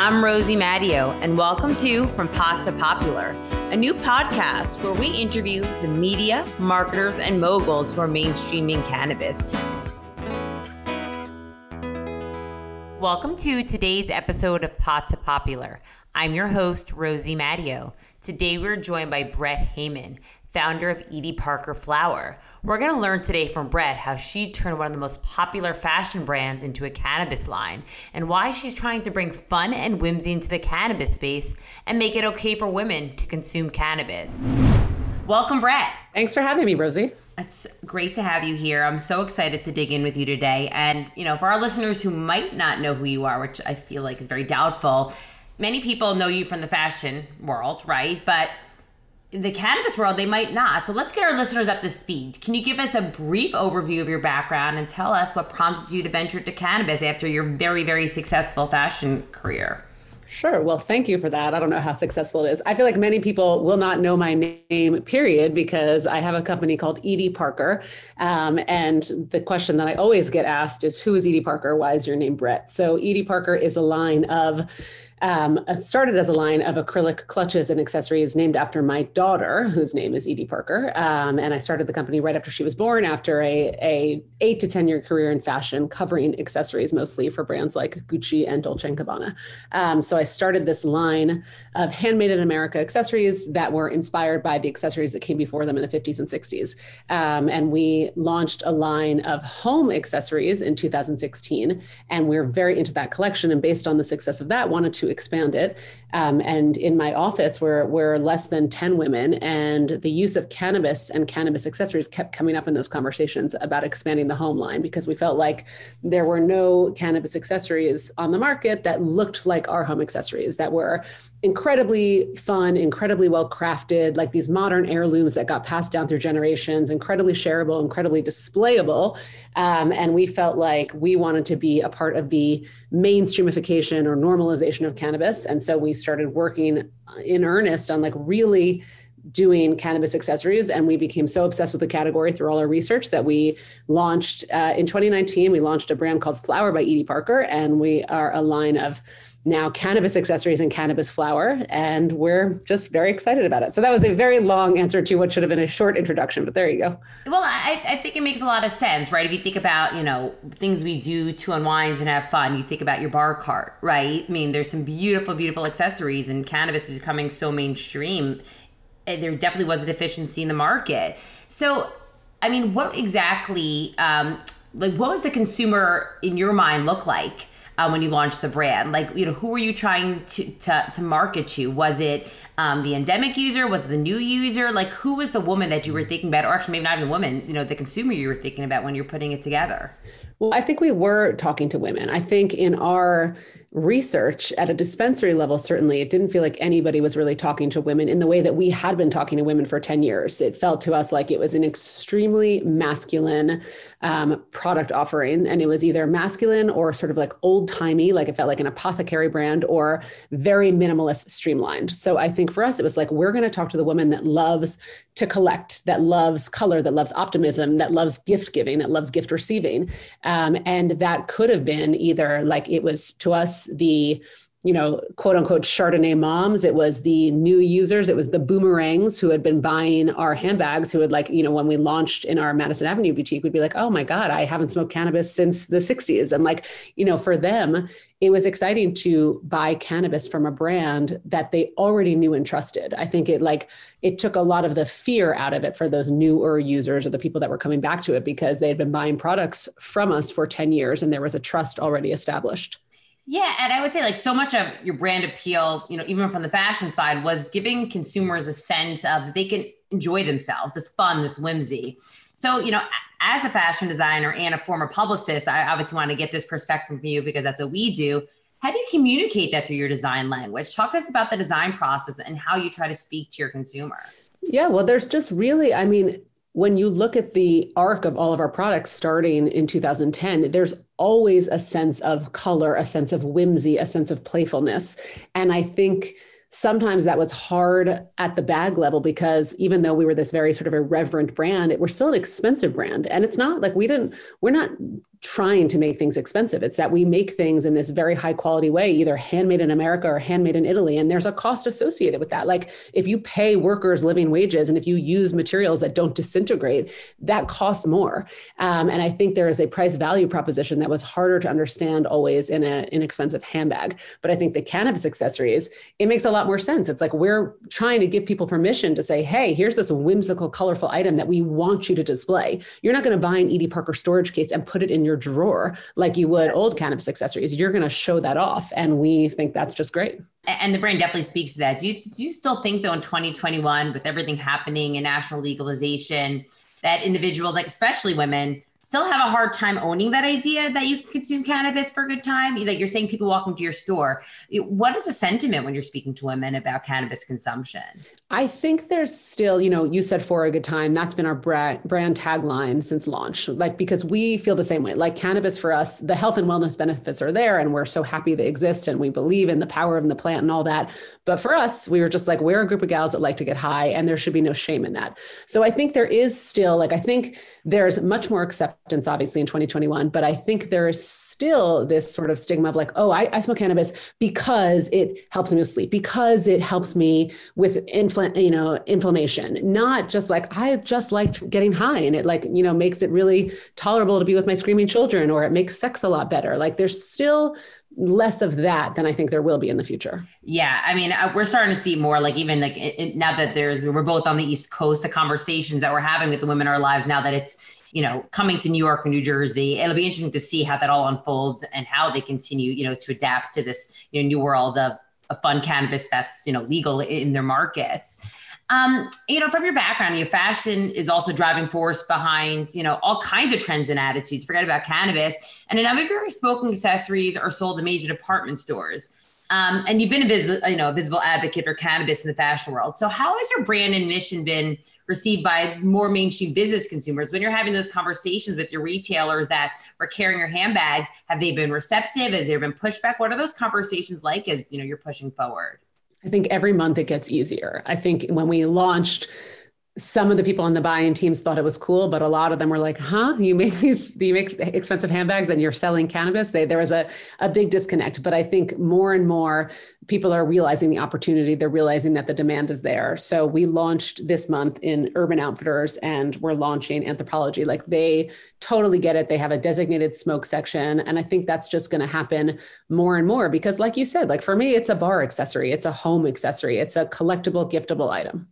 I'm Rosie Mattio, and welcome to From Pot to Popular, a new podcast where we interview the media, marketers, and moguls who are mainstreaming cannabis. Welcome to today's episode of Pot to Popular. I'm your host, Rosie Mattio. Today we're joined by Brett Heyman, founder of Edie Parker Flower. We're going to learn today from Brett how she turned one of the most popular fashion brands into a cannabis line and why she's trying to bring fun and whimsy into the cannabis space and make it okay for women to consume cannabis. Welcome, Brett. Thanks for having me, Rosie. It's great to have you here. I'm so excited to dig in with you today. And, you know, for our listeners who might not know who you are, which I feel like is very doubtful, many people know you from the fashion world, right? But the cannabis world, they might not. So let's get our listeners up to speed. Can you give us a brief overview of your background and tell us what prompted you to venture to cannabis after your very, very successful fashion career? Sure. Well, thank you for that. I don't know how successful it is. I feel like many people will not know my name, period, because I have a company called Edie Parker. Um, and the question that I always get asked is Who is Edie Parker? Why is your name Brett? So, Edie Parker is a line of um, started as a line of acrylic clutches and accessories named after my daughter, whose name is Edie Parker. Um, and I started the company right after she was born, after a, a eight to ten year career in fashion, covering accessories mostly for brands like Gucci and Dolce Gabbana. Um, so I started this line of handmade in America accessories that were inspired by the accessories that came before them in the 50s and 60s. Um, and we launched a line of home accessories in 2016, and we're very into that collection. And based on the success of that, wanted to expand it. Um, and in my office, we're, we're less than 10 women, and the use of cannabis and cannabis accessories kept coming up in those conversations about expanding the home line because we felt like there were no cannabis accessories on the market that looked like our home accessories that were incredibly fun, incredibly well crafted, like these modern heirlooms that got passed down through generations, incredibly shareable, incredibly displayable. Um, and we felt like we wanted to be a part of the mainstreamification or normalization of cannabis. And so we started working in earnest on like really doing cannabis accessories and we became so obsessed with the category through all our research that we launched uh, in 2019 we launched a brand called flower by edie parker and we are a line of now cannabis accessories and cannabis flower, and we're just very excited about it. So that was a very long answer to what should have been a short introduction, but there you go. Well, I, I think it makes a lot of sense, right? If you think about, you know, things we do to unwind and have fun, you think about your bar cart, right? I mean, there's some beautiful, beautiful accessories, and cannabis is becoming so mainstream. There definitely was a deficiency in the market. So, I mean, what exactly, um, like, what was the consumer in your mind look like? Uh, when you launched the brand? Like, you know, who were you trying to to, to market to? Was it um, the endemic user? Was it the new user? Like, who was the woman that you were thinking about, or actually maybe not even the woman, you know, the consumer you were thinking about when you're putting it together? Well, I think we were talking to women. I think in our research at a dispensary level, certainly, it didn't feel like anybody was really talking to women in the way that we had been talking to women for 10 years. It felt to us like it was an extremely masculine um, product offering. And it was either masculine or sort of like old timey, like it felt like an apothecary brand, or very minimalist, streamlined. So I think for us, it was like, we're going to talk to the woman that loves to collect, that loves color, that loves optimism, that loves gift giving, that loves gift receiving. Um, and that could have been either like it was to us the you know, quote unquote Chardonnay moms. It was the new users. It was the boomerangs who had been buying our handbags, who had like, you know, when we launched in our Madison Avenue boutique, would be like, oh my God, I haven't smoked cannabis since the 60s. And like, you know, for them, it was exciting to buy cannabis from a brand that they already knew and trusted. I think it like it took a lot of the fear out of it for those newer users or the people that were coming back to it because they had been buying products from us for 10 years and there was a trust already established. Yeah, and I would say like so much of your brand appeal, you know, even from the fashion side, was giving consumers a sense of they can enjoy themselves, this fun, this whimsy. So, you know, as a fashion designer and a former publicist, I obviously want to get this perspective from you because that's what we do. How do you communicate that through your design language? Talk to us about the design process and how you try to speak to your consumer. Yeah, well, there's just really, I mean, when you look at the arc of all of our products starting in 2010, there's always a sense of color, a sense of whimsy, a sense of playfulness. And I think sometimes that was hard at the bag level because even though we were this very sort of irreverent brand, it, we're still an expensive brand. And it's not like we didn't, we're not trying to make things expensive. It's that we make things in this very high quality way, either handmade in America or handmade in Italy. And there's a cost associated with that. Like if you pay workers living wages and if you use materials that don't disintegrate, that costs more. Um, and I think there is a price value proposition that was harder to understand always in an inexpensive handbag. But I think the cannabis accessories, it makes a lot more sense. It's like we're trying to give people permission to say, hey, here's this whimsical, colorful item that we want you to display. You're not going to buy an Edie Parker storage case and put it in your drawer like you would old cannabis accessories. You're going to show that off. And we think that's just great. And the brand definitely speaks to that. Do you, do you still think, though, in 2021, with everything happening in national legalization, that individuals, like especially women, still have a hard time owning that idea that you can consume cannabis for a good time. Like you're saying, people walk into your store. What is the sentiment when you're speaking to women about cannabis consumption? I think there's still, you know, you said for a good time. That's been our brand, brand tagline since launch. Like, because we feel the same way. Like, cannabis for us, the health and wellness benefits are there, and we're so happy they exist, and we believe in the power of the plant and all that. But for us, we were just like, we're a group of gals that like to get high, and there should be no shame in that. So I think there is still, like, I think there's much more acceptance, obviously, in 2021, but I think there is still this sort of stigma of like, oh, I, I smoke cannabis because it helps me with sleep, because it helps me with inflammation you know inflammation not just like i just liked getting high and it like you know makes it really tolerable to be with my screaming children or it makes sex a lot better like there's still less of that than I think there will be in the future. Yeah, I mean, uh, we're starting to see more like even like it, it, now that there's we're both on the East Coast, the conversations that we're having with the women in our lives now that it's you know coming to New York or New Jersey, it'll be interesting to see how that all unfolds and how they continue you know to adapt to this you know new world of a fun cannabis that's you know legal in their markets. Um, you know, from your background, your fashion is also driving force behind you know all kinds of trends and attitudes. Forget about cannabis, and a number of your smoking accessories are sold in major department stores. Um, and you've been a vis- you know a visible advocate for cannabis in the fashion world. So how has your brand and mission been received by more mainstream business consumers when you're having those conversations with your retailers that are carrying your handbags? Have they been receptive? Has there been pushback? What are those conversations like as you know you're pushing forward? I think every month it gets easier. I think when we launched some of the people on the buying teams thought it was cool, but a lot of them were like, "Huh? You make these? You make expensive handbags and you're selling cannabis?" They, there was a a big disconnect. But I think more and more people are realizing the opportunity. They're realizing that the demand is there. So we launched this month in Urban Outfitters, and we're launching Anthropologie. Like they totally get it. They have a designated smoke section, and I think that's just going to happen more and more because, like you said, like for me, it's a bar accessory, it's a home accessory, it's a collectible, giftable item.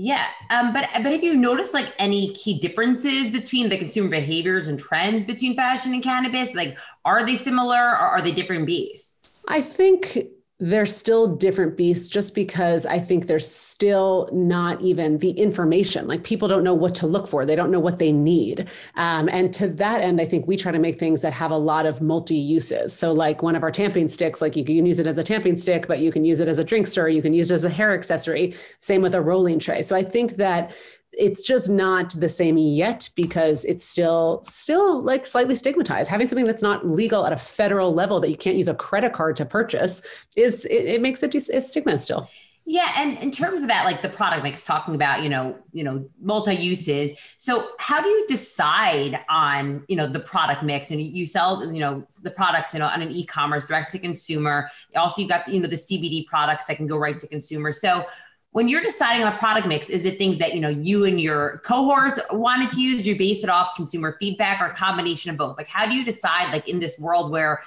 Yeah, um, but but have you noticed like any key differences between the consumer behaviors and trends between fashion and cannabis? Like, are they similar or are they different beasts? I think they're still different beasts just because I think there's still not even the information. Like people don't know what to look for, they don't know what they need. Um, and to that end, I think we try to make things that have a lot of multi uses. So, like one of our tamping sticks, like you can use it as a tamping stick, but you can use it as a drink stir, you can use it as a hair accessory. Same with a rolling tray. So, I think that it's just not the same yet because it's still still like slightly stigmatized having something that's not legal at a federal level that you can't use a credit card to purchase is it, it makes it a stigma still yeah, and in terms of that, like the product mix, talking about you know you know multi uses. So how do you decide on you know the product mix? And you sell you know the products you know on an e commerce direct to consumer. Also, you've got you know the CBD products that can go right to consumer. So when you're deciding on a product mix, is it things that you know you and your cohorts wanted to use? Do you base it off consumer feedback or a combination of both? Like, how do you decide, like in this world where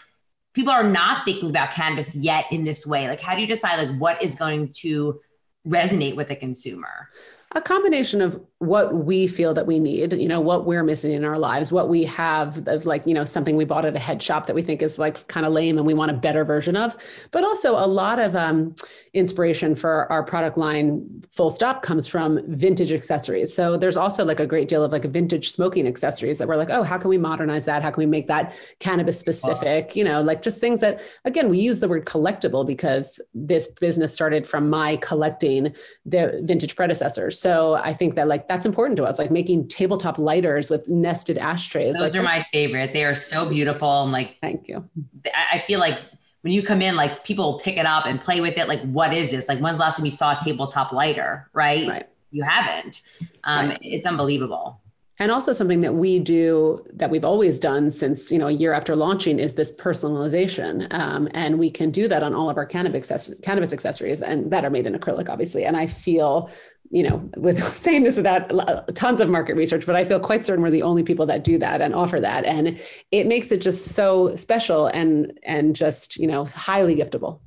people are not thinking about cannabis yet in this way? Like, how do you decide like what is going to resonate with a consumer? a combination of what we feel that we need you know what we're missing in our lives what we have of like you know something we bought at a head shop that we think is like kind of lame and we want a better version of. But also a lot of um, inspiration for our product line full stop comes from vintage accessories. So there's also like a great deal of like vintage smoking accessories that we're like oh how can we modernize that? How can we make that cannabis specific? Wow. you know like just things that again we use the word collectible because this business started from my collecting the vintage predecessors. So I think that like that's important to us, like making tabletop lighters with nested ashtrays. Those like, are my favorite. They are so beautiful. And like, thank you. I feel like when you come in, like people pick it up and play with it. Like, what is this? Like, when's the last time you saw a tabletop lighter? Right. right. You haven't. Um, right. It's unbelievable. And also something that we do that we've always done since, you know, a year after launching is this personalization. Um, and we can do that on all of our cannabis, cannabis accessories and that are made in acrylic, obviously. And I feel you know, with saying this without tons of market research, but I feel quite certain we're the only people that do that and offer that, and it makes it just so special and and just you know highly giftable.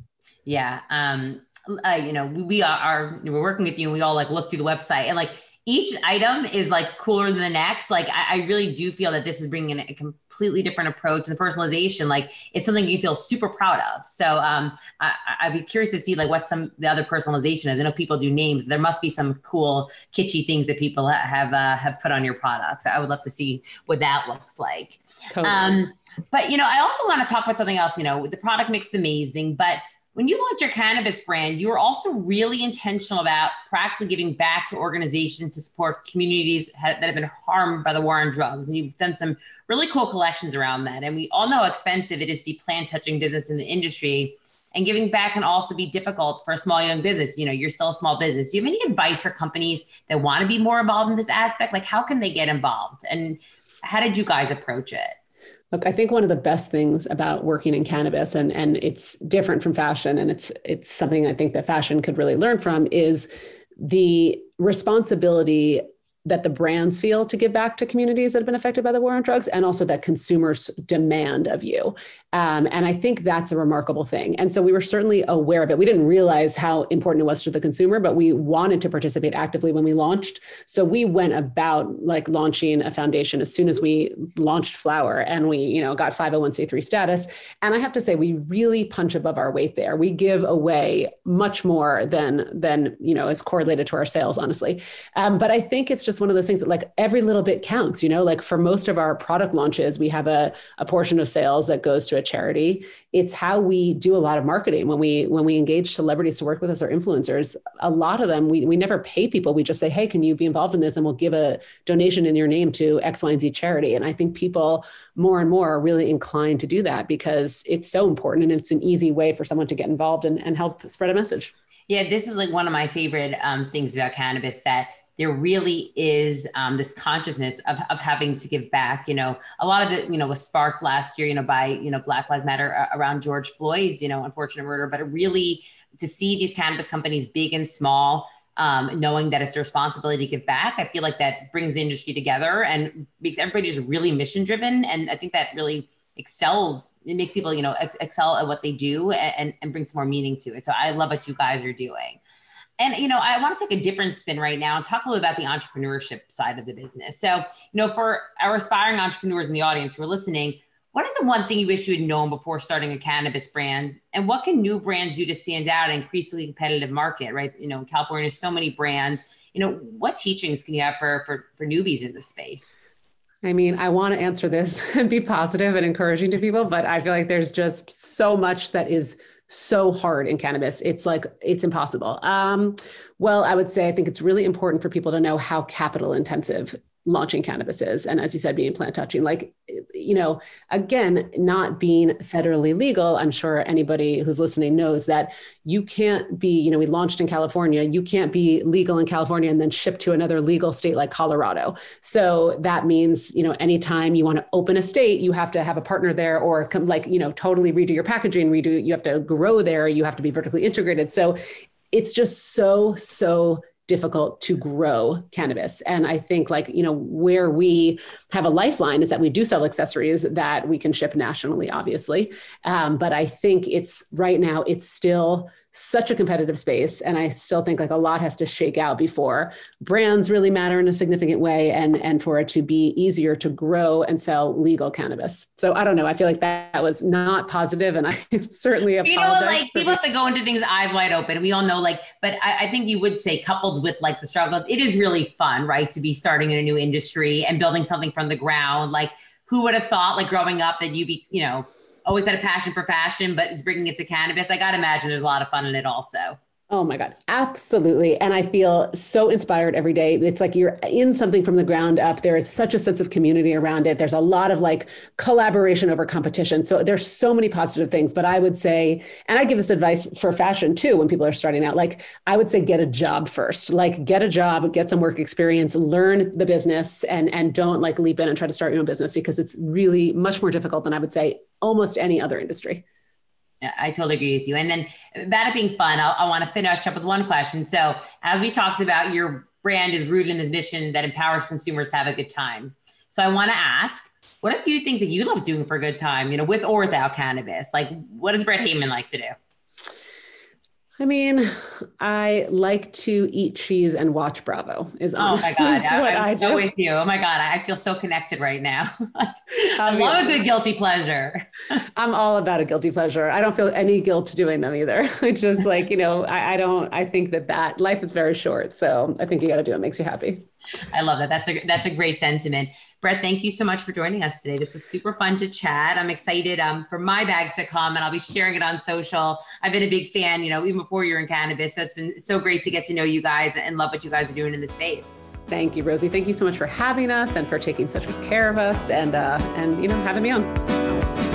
Yeah, um, uh, you know, we, we are, are we're working with you, and we all like look through the website, and like each item is like cooler than the next. Like I, I, really do feel that this is bringing a completely different approach to the personalization. Like it's something you feel super proud of. So um, I, would be curious to see like what some the other personalization is. I know people do names. There must be some cool kitschy things that people have uh, have put on your products. I would love to see what that looks like. Totally. Um, but you know, I also want to talk about something else. You know, the product mix is amazing, but when you launch your cannabis brand, you are also really intentional about practically giving back to organizations to support communities that have been harmed by the war on drugs. And you've done some really cool collections around that. And we all know how expensive it is to be plant touching business in the industry. And giving back can also be difficult for a small young business. You know, you're still a small business. Do you have any advice for companies that want to be more involved in this aspect? Like, how can they get involved? And how did you guys approach it? Look, I think one of the best things about working in cannabis, and and it's different from fashion, and it's it's something I think that fashion could really learn from, is the responsibility that the brands feel to give back to communities that have been affected by the war on drugs and also that consumers demand of you. Um, and i think that's a remarkable thing. And so we were certainly aware of it. We didn't realize how important it was to the consumer but we wanted to participate actively when we launched. So we went about like launching a foundation as soon as we launched flower and we you know got 501c3 status. And i have to say we really punch above our weight there. We give away much more than than you know is correlated to our sales honestly. Um, but i think it's just just one of those things that like every little bit counts, you know, like for most of our product launches, we have a, a portion of sales that goes to a charity. It's how we do a lot of marketing when we when we engage celebrities to work with us or influencers. A lot of them we, we never pay people. We just say, hey, can you be involved in this? And we'll give a donation in your name to X, Y, and Z charity. And I think people more and more are really inclined to do that because it's so important and it's an easy way for someone to get involved and, and help spread a message. Yeah, this is like one of my favorite um, things about cannabis that there really is um, this consciousness of, of having to give back. You know, a lot of it, you know, was sparked last year, you know, by, you know, Black Lives Matter uh, around George Floyd's, you know, unfortunate murder, but really to see these cannabis companies, big and small, um, knowing that it's a responsibility to give back, I feel like that brings the industry together and makes everybody just really mission driven. And I think that really excels, it makes people, you know, ex- excel at what they do and, and brings more meaning to it. So I love what you guys are doing. And you know, I want to take a different spin right now and talk a little about the entrepreneurship side of the business. So, you know, for our aspiring entrepreneurs in the audience who are listening, what is the one thing you wish you had known before starting a cannabis brand? And what can new brands do to stand out in increasingly competitive market, right? You know, in California, so many brands. You know, what teachings can you have for for, for newbies in this space? I mean, I want to answer this and be positive and encouraging to people, but I feel like there's just so much that is so hard in cannabis. It's like it's impossible. Um, well, I would say I think it's really important for people to know how capital intensive launching cannabis is and as you said being plant touching like you know again not being federally legal i'm sure anybody who's listening knows that you can't be you know we launched in california you can't be legal in california and then ship to another legal state like colorado. So that means you know anytime you want to open a state you have to have a partner there or come like you know totally redo your packaging redo you have to grow there you have to be vertically integrated. So it's just so so difficult to grow cannabis. And I think like, you know, where we have a lifeline is that we do sell accessories that we can ship nationally, obviously. Um, but I think it's right now, it's still such a competitive space and i still think like a lot has to shake out before brands really matter in a significant way and and for it to be easier to grow and sell legal cannabis. So i don't know. I feel like that, that was not positive and i certainly you know like people have to go into things eyes wide open. We all know like but I, I think you would say coupled with like the struggles it is really fun right to be starting in a new industry and building something from the ground. Like who would have thought like growing up that you'd be you know always had a passion for fashion, but it's bringing it to cannabis. I got to imagine there's a lot of fun in it also. Oh my God, absolutely. And I feel so inspired every day. It's like you're in something from the ground up. There is such a sense of community around it. There's a lot of like collaboration over competition. So there's so many positive things. But I would say, and I give this advice for fashion too when people are starting out, like I would say get a job first. Like get a job, get some work experience, learn the business and and don't like leap in and try to start your own business because it's really much more difficult than I would say almost any other industry. I totally agree with you. And then that being fun, I'll, I want to finish up with one question. So, as we talked about, your brand is rooted in this mission that empowers consumers to have a good time. So, I want to ask, what are a few things that you love doing for a good time, you know, with or without cannabis? Like, what does Brett Heyman like to do? I mean, I like to eat cheese and watch Bravo. Is honestly oh my god, what I'm I so with you. Oh my god, I feel so connected right now. I love a good guilty pleasure. I'm all about a guilty pleasure. I don't feel any guilt doing them either. It's just like you know, I, I don't. I think that that life is very short, so I think you got to do what makes you happy. I love that. That's a that's a great sentiment. Brett, thank you so much for joining us today. This was super fun to chat. I'm excited um, for my bag to come, and I'll be sharing it on social. I've been a big fan, you know, even before you're in cannabis. So it's been so great to get to know you guys and love what you guys are doing in the space. Thank you, Rosie. Thank you so much for having us and for taking such good care of us, and uh, and you know having me on.